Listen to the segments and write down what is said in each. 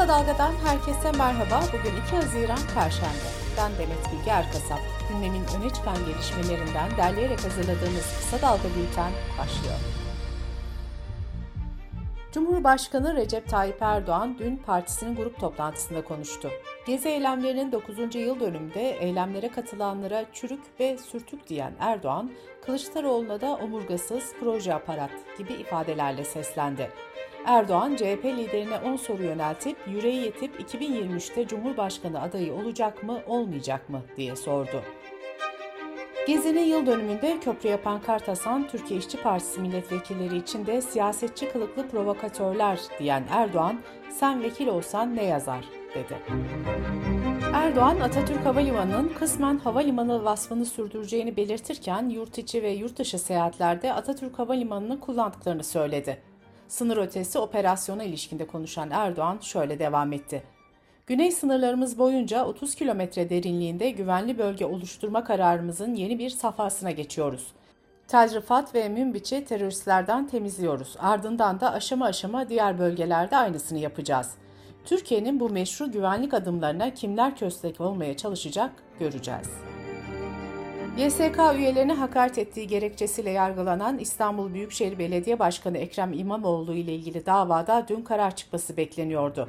Kısa Dalga'dan herkese merhaba. Bugün 2 Haziran Perşembe. Ben Demet Bilge Erkasap. Gündemin öne çıkan gelişmelerinden derleyerek hazırladığımız Kısa Dalga Bülten başlıyor. Cumhurbaşkanı Recep Tayyip Erdoğan dün partisinin grup toplantısında konuştu. Gezi eylemlerinin 9. yıl dönümünde eylemlere katılanlara çürük ve sürtük diyen Erdoğan, Kılıçdaroğlu'na da omurgasız proje aparat gibi ifadelerle seslendi. Erdoğan, CHP liderine 10 soru yöneltip yüreği yetip 2023'te Cumhurbaşkanı adayı olacak mı, olmayacak mı diye sordu. Gezi'nin yıl dönümünde köprü yapan Kartasan, Türkiye İşçi Partisi milletvekilleri için de siyasetçi kılıklı provokatörler diyen Erdoğan, sen vekil olsan ne yazar, dedi. Erdoğan, Atatürk Havalimanı'nın kısmen havalimanı vasfını sürdüreceğini belirtirken yurt içi ve yurt dışı seyahatlerde Atatürk Havalimanı'nı kullandıklarını söyledi. Sınır ötesi operasyona ilişkinde konuşan Erdoğan şöyle devam etti. Güney sınırlarımız boyunca 30 kilometre derinliğinde güvenli bölge oluşturma kararımızın yeni bir safhasına geçiyoruz. Tel Rifat ve Münbiç'i teröristlerden temizliyoruz. Ardından da aşama aşama diğer bölgelerde aynısını yapacağız. Türkiye'nin bu meşru güvenlik adımlarına kimler köstek olmaya çalışacak göreceğiz.'' YSK üyelerine hakaret ettiği gerekçesiyle yargılanan İstanbul Büyükşehir Belediye Başkanı Ekrem İmamoğlu ile ilgili davada dün karar çıkması bekleniyordu.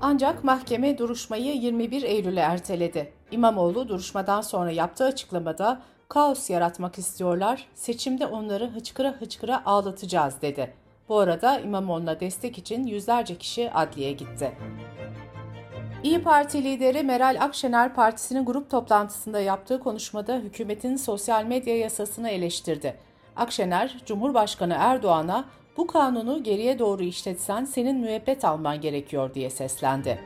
Ancak mahkeme duruşmayı 21 Eylül'e erteledi. İmamoğlu duruşmadan sonra yaptığı açıklamada kaos yaratmak istiyorlar, seçimde onları hıçkıra hıçkıra ağlatacağız dedi. Bu arada İmamoğlu'na destek için yüzlerce kişi adliyeye gitti. İyi Parti lideri Meral Akşener partisinin grup toplantısında yaptığı konuşmada hükümetin sosyal medya yasasını eleştirdi. Akşener, Cumhurbaşkanı Erdoğan'a bu kanunu geriye doğru işletsen senin müebbet alman gerekiyor diye seslendi.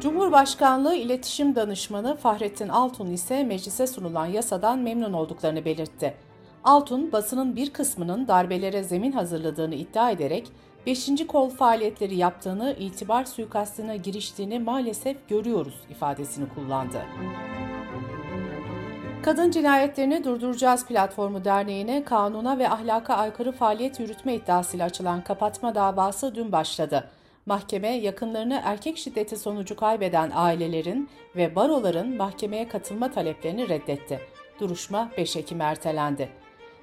Cumhurbaşkanlığı İletişim Danışmanı Fahrettin Altun ise meclise sunulan yasadan memnun olduklarını belirtti. Altun, basının bir kısmının darbelere zemin hazırladığını iddia ederek 5. kol faaliyetleri yaptığını, itibar suikastına giriştiğini maalesef görüyoruz ifadesini kullandı. Kadın Cinayetlerini Durduracağız Platformu Derneği'ne kanuna ve ahlaka aykırı faaliyet yürütme iddiasıyla açılan kapatma davası dün başladı. Mahkeme yakınlarını erkek şiddeti sonucu kaybeden ailelerin ve baroların mahkemeye katılma taleplerini reddetti. Duruşma 5 Ekim ertelendi.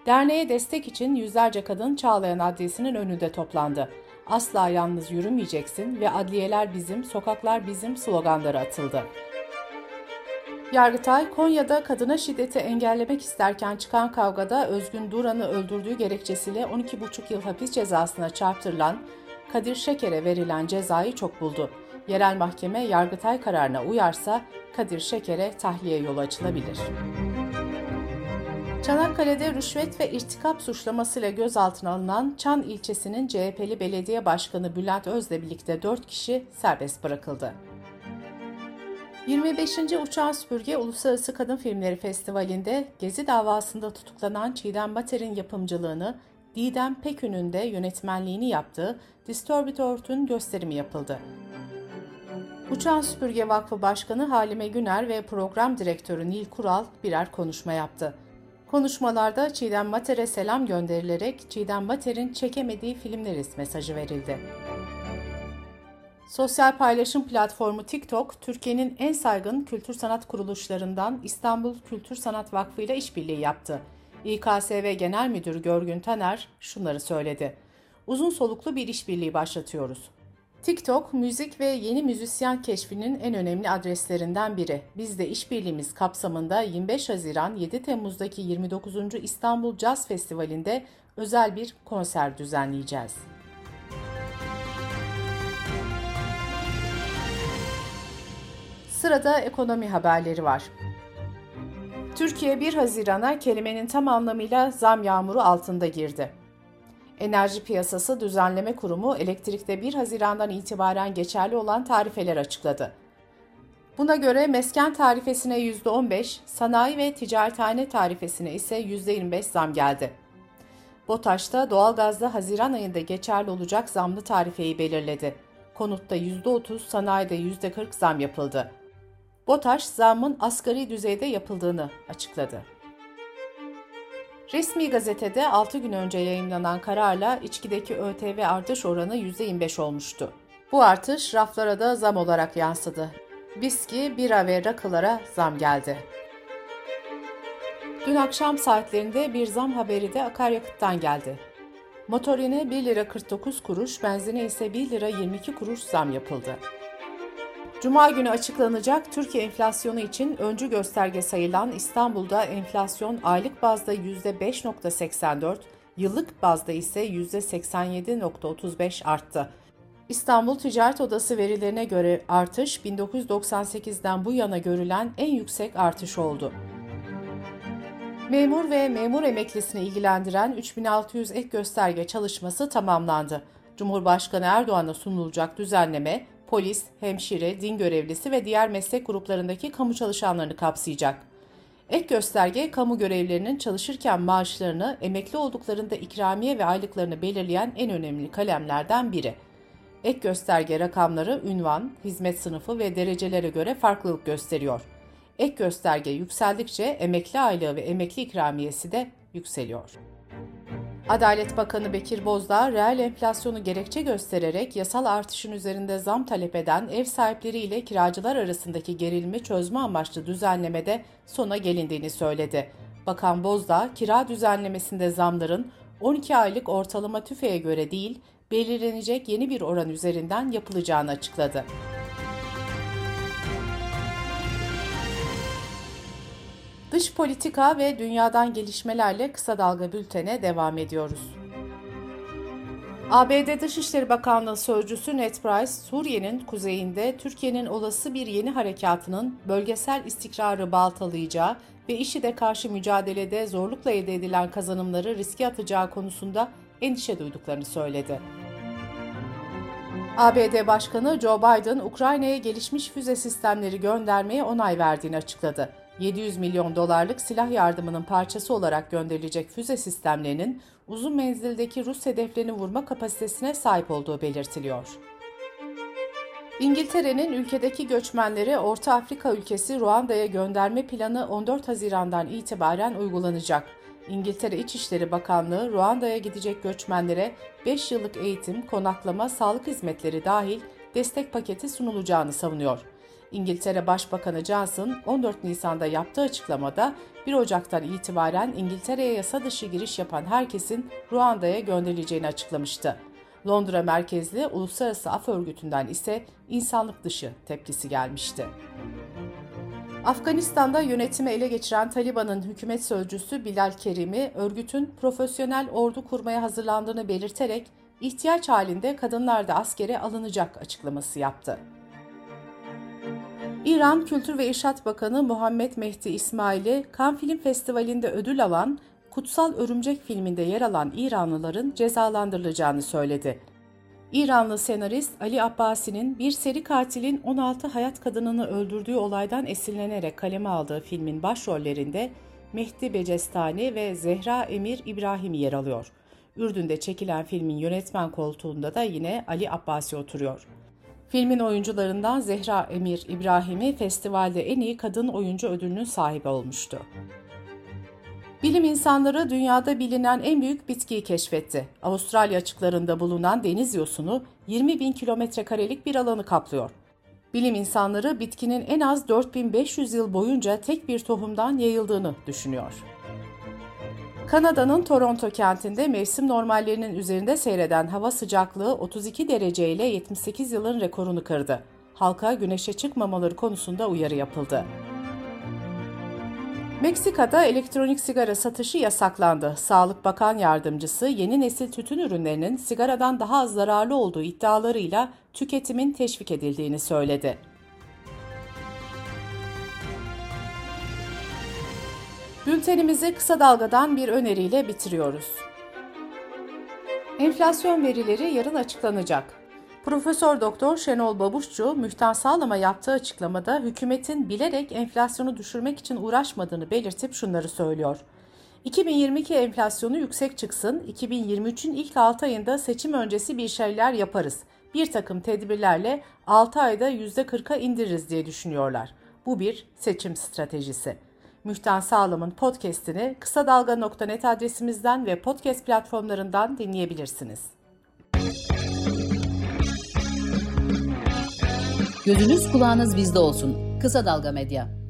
Derneğe destek için yüzlerce kadın Çağlayan Adliyesi'nin önünde toplandı. Asla yalnız yürümeyeceksin ve adliyeler bizim, sokaklar bizim sloganları atıldı. Yargıtay, Konya'da kadına şiddeti engellemek isterken çıkan kavgada Özgün Duran'ı öldürdüğü gerekçesiyle 12,5 yıl hapis cezasına çarptırılan Kadir Şeker'e verilen cezayı çok buldu. Yerel mahkeme Yargıtay kararına uyarsa Kadir Şeker'e tahliye yolu açılabilir. Çanakkale'de rüşvet ve irtikap suçlamasıyla gözaltına alınan Çan ilçesinin CHP'li belediye başkanı Bülent Öz'le birlikte 4 kişi serbest bırakıldı. 25. Uçağın Süpürge Uluslararası Kadın Filmleri Festivali'nde Gezi davasında tutuklanan Çiğdem Bater'in yapımcılığını, Didem Pekün'ün de yönetmenliğini yaptığı Disturbed Earth'ün gösterimi yapıldı. Uçağın Süpürge Vakfı Başkanı Halime Güner ve program direktörü Nil Kural birer konuşma yaptı. Konuşmalarda Çiğdem Mater'e selam gönderilerek Çiğdem Mater'in çekemediği filmleriz mesajı verildi. Sosyal paylaşım platformu TikTok, Türkiye'nin en saygın kültür sanat kuruluşlarından İstanbul Kültür Sanat Vakfı ile işbirliği yaptı. İKSV Genel Müdürü Görgün Taner şunları söyledi. Uzun soluklu bir işbirliği başlatıyoruz. TikTok, müzik ve yeni müzisyen keşfinin en önemli adreslerinden biri. Biz de işbirliğimiz kapsamında 25 Haziran 7 Temmuz'daki 29. İstanbul Jazz Festivali'nde özel bir konser düzenleyeceğiz. Sırada ekonomi haberleri var. Türkiye 1 Haziran'a kelimenin tam anlamıyla zam yağmuru altında girdi. Enerji Piyasası Düzenleme Kurumu elektrikte 1 Haziran'dan itibaren geçerli olan tarifeler açıkladı. Buna göre mesken tarifesine %15, sanayi ve ticarethane tarifesine ise %25 zam geldi. BOTAŞ'ta doğalgazda Haziran ayında geçerli olacak zamlı tarifeyi belirledi. Konutta %30, sanayide %40 zam yapıldı. BOTAŞ zammın asgari düzeyde yapıldığını açıkladı. Resmi gazetede 6 gün önce yayınlanan kararla içkideki ÖTV artış oranı %25 olmuştu. Bu artış raflara da zam olarak yansıdı. Viski, bira ve rakılara zam geldi. Dün akşam saatlerinde bir zam haberi de akaryakıttan geldi. Motorine 1 lira 49 kuruş, benzine ise 1 lira 22 kuruş zam yapıldı. Cuma günü açıklanacak Türkiye enflasyonu için öncü gösterge sayılan İstanbul'da enflasyon aylık bazda %5.84, yıllık bazda ise %87.35 arttı. İstanbul Ticaret Odası verilerine göre artış 1998'den bu yana görülen en yüksek artış oldu. Memur ve memur emeklisini ilgilendiren 3600 ek gösterge çalışması tamamlandı. Cumhurbaşkanı Erdoğan'a sunulacak düzenleme, polis, hemşire, din görevlisi ve diğer meslek gruplarındaki kamu çalışanlarını kapsayacak. Ek gösterge, kamu görevlerinin çalışırken maaşlarını, emekli olduklarında ikramiye ve aylıklarını belirleyen en önemli kalemlerden biri. Ek gösterge rakamları ünvan, hizmet sınıfı ve derecelere göre farklılık gösteriyor. Ek gösterge yükseldikçe emekli aylığı ve emekli ikramiyesi de yükseliyor. Adalet Bakanı Bekir Bozdağ, reel enflasyonu gerekçe göstererek yasal artışın üzerinde zam talep eden ev sahipleri ile kiracılar arasındaki gerilimi çözme amaçlı düzenlemede sona gelindiğini söyledi. Bakan Bozdağ, kira düzenlemesinde zamların 12 aylık ortalama tüfeğe göre değil, belirlenecek yeni bir oran üzerinden yapılacağını açıkladı. Dış politika ve dünyadan gelişmelerle kısa dalga bültene devam ediyoruz. ABD Dışişleri Bakanlığı Sözcüsü Ned Price, Suriye'nin kuzeyinde Türkiye'nin olası bir yeni harekatının bölgesel istikrarı baltalayacağı ve IŞİD'e karşı mücadelede zorlukla elde edilen kazanımları riske atacağı konusunda endişe duyduklarını söyledi. ABD Başkanı Joe Biden, Ukrayna'ya gelişmiş füze sistemleri göndermeye onay verdiğini açıkladı. 700 milyon dolarlık silah yardımının parçası olarak gönderilecek füze sistemlerinin uzun menzildeki Rus hedeflerini vurma kapasitesine sahip olduğu belirtiliyor. İngiltere'nin ülkedeki göçmenleri Orta Afrika ülkesi Ruanda'ya gönderme planı 14 Haziran'dan itibaren uygulanacak. İngiltere İçişleri Bakanlığı Ruanda'ya gidecek göçmenlere 5 yıllık eğitim, konaklama, sağlık hizmetleri dahil destek paketi sunulacağını savunuyor. İngiltere Başbakanı Johnson 14 Nisan'da yaptığı açıklamada 1 Ocak'tan itibaren İngiltere'ye yasa dışı giriş yapan herkesin Ruanda'ya gönderileceğini açıklamıştı. Londra merkezli Uluslararası Af Örgütü'nden ise insanlık dışı tepkisi gelmişti. Afganistan'da yönetimi ele geçiren Taliban'ın hükümet sözcüsü Bilal Kerimi, örgütün profesyonel ordu kurmaya hazırlandığını belirterek ihtiyaç halinde kadınlar da askere alınacak açıklaması yaptı. İran Kültür ve İrşat Bakanı Muhammed Mehdi İsmail'i Cannes Film Festivali'nde ödül alan Kutsal Örümcek filminde yer alan İranlıların cezalandırılacağını söyledi. İranlı senarist Ali Abbasi'nin bir seri katilin 16 hayat kadınını öldürdüğü olaydan esinlenerek kaleme aldığı filmin başrollerinde Mehdi Becestani ve Zehra Emir İbrahim yer alıyor. Ürdün'de çekilen filmin yönetmen koltuğunda da yine Ali Abbasi oturuyor. Filmin oyuncularından Zehra Emir İbrahimi festivalde en iyi kadın oyuncu ödülünün sahibi olmuştu. Bilim insanları dünyada bilinen en büyük bitkiyi keşfetti. Avustralya açıklarında bulunan deniz yosunu 20 bin kilometre karelik bir alanı kaplıyor. Bilim insanları bitkinin en az 4500 yıl boyunca tek bir tohumdan yayıldığını düşünüyor. Kanada'nın Toronto kentinde mevsim normallerinin üzerinde seyreden hava sıcaklığı 32 derece ile 78 yılın rekorunu kırdı. Halka güneşe çıkmamaları konusunda uyarı yapıldı. Meksika'da elektronik sigara satışı yasaklandı. Sağlık Bakan Yardımcısı yeni nesil tütün ürünlerinin sigaradan daha az zararlı olduğu iddialarıyla tüketimin teşvik edildiğini söyledi. Bültenimizi kısa dalgadan bir öneriyle bitiriyoruz. Enflasyon verileri yarın açıklanacak. Profesör Doktor Şenol Babuşçu, Mühtan Sağlam'a yaptığı açıklamada hükümetin bilerek enflasyonu düşürmek için uğraşmadığını belirtip şunları söylüyor. 2022 enflasyonu yüksek çıksın, 2023'ün ilk 6 ayında seçim öncesi bir şeyler yaparız. Bir takım tedbirlerle 6 ayda %40'a indiririz diye düşünüyorlar. Bu bir seçim stratejisi. Mühten Sağlam'ın podcast'ini kısa dalga.net adresimizden ve podcast platformlarından dinleyebilirsiniz. Gözünüz kulağınız bizde olsun. Kısa Dalga Medya.